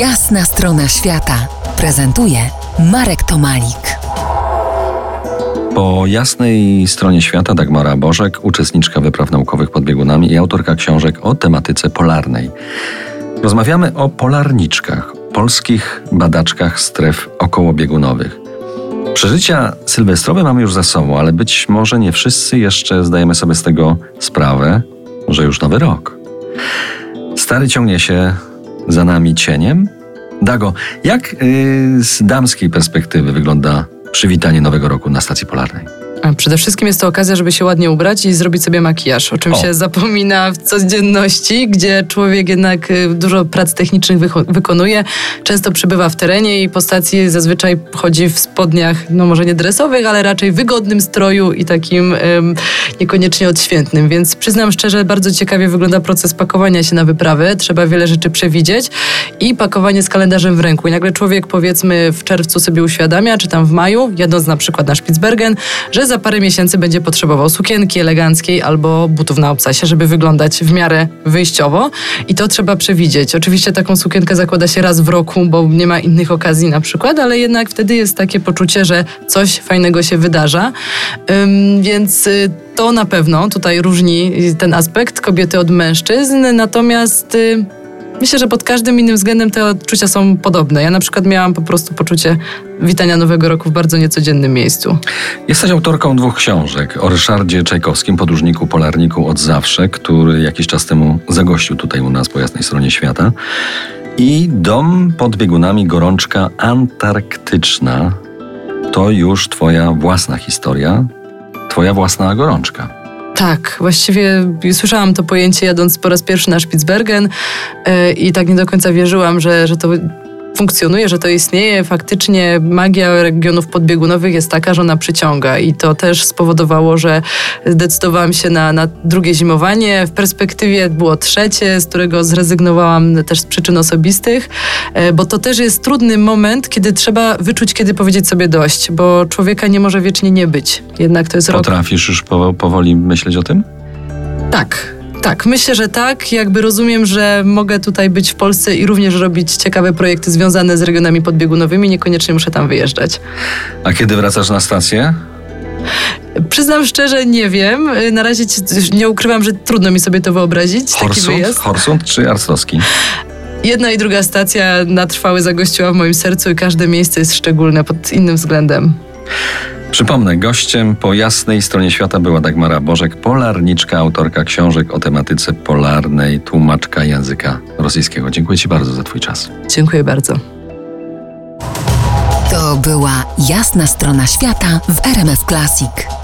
Jasna strona świata prezentuje Marek Tomalik. Po jasnej stronie świata Dagmara Bożek, uczestniczka wypraw naukowych pod biegunami i autorka książek o tematyce polarnej. Rozmawiamy o polarniczkach, polskich badaczkach stref okołobiegunowych. Przeżycia sylwestrowe mamy już za sobą, ale być może nie wszyscy jeszcze zdajemy sobie z tego sprawę, że już nowy rok. Stary ciągnie się za nami cieniem. Dago, jak yy, z damskiej perspektywy wygląda przywitanie nowego roku na stacji polarnej? Przede wszystkim jest to okazja, żeby się ładnie ubrać i zrobić sobie makijaż, o czym O. się zapomina w codzienności, gdzie człowiek jednak y, dużo prac technicznych wykonuje, często przybywa w terenie i po stacji zazwyczaj chodzi w spodniach, no może nie dresowych, ale raczej wygodnym stroju i takim ym, niekoniecznie odświętnym. Więc przyznam szczerze, bardzo ciekawie wygląda proces pakowania się na wyprawę. Trzeba wiele rzeczy przewidzieć i pakowanie z kalendarzem w ręku. I nagle człowiek powiedzmy w czerwcu sobie uświadamia, czy tam w maju, jadąc na przykład na Spitsbergen, że za parę miesięcy będzie potrzebował sukienki eleganckiej albo butów na obcasie, żeby wyglądać w miarę wyjściowo. I to trzeba przewidzieć. Oczywiście taką sukienkę zakłada się raz w roku, bo nie ma innych okazji na przykład, ale jednak wtedy jest takie poczucie, że coś fajnego się wydarza. Ym, więc y, to na pewno tutaj różni ten aspekt kobiety od mężczyzn, natomiast y, myślę, że pod każdym innym względem te odczucia są podobne. Ja na przykład miałam po prostu poczucie witania Nowego Roku w bardzo niecodziennym miejscu. Jesteś autorką dwóch książek o Ryszardzie Czajkowskim, podróżniku, polarniku od zawsze, który jakiś czas temu zagościł tutaj u nas po jasnej stronie świata. I Dom pod biegunami Gorączka Antarktyczna to już twoja własna historia, twoja własna gorączka. Tak, właściwie słyszałam to pojęcie jadąc po raz pierwszy na Spitsbergen yy, i tak nie do końca wierzyłam, że, że to funkcjonuje, że to istnieje. Faktycznie magia regionów podbiegunowych jest taka, że ona przyciąga i to też spowodowało, że zdecydowałam się na, na drugie zimowanie. W perspektywie było trzecie, z którego zrezygnowałam też z przyczyn osobistych, yy, bo to też jest trudny moment, kiedy trzeba wyczuć, kiedy powiedzieć sobie dość, bo człowieka nie może wiecznie nie być. Jednak to jest rok Potrafisz już powo- powoli myśleć o tym? tak, tak, myślę, że tak. Jakby rozumiem, że mogę tutaj być w Polsce i również robić ciekawe projekty związane z regionami podbiegunowymi. Niekoniecznie muszę tam wyjeżdżać. A kiedy wracasz na stację? Przyznam szczerze, nie wiem. Na razie ci- nie ukrywam, że trudno mi sobie to wyobrazić, Horsund. Horsund czy Arstowski? Jedna i druga stacja na trwałe zagościła w moim sercu i każde miejsce jest szczególne pod innym względem. Przypomnę, gościem po jasnej stronie świata była Dagmara Bożek, polarniczka, autorka książek o tematyce polarnej, tłumaczka języka rosyjskiego. Dziękuję Ci bardzo za Twój czas. Dziękuję bardzo. To była jasna strona świata w RMF Classic.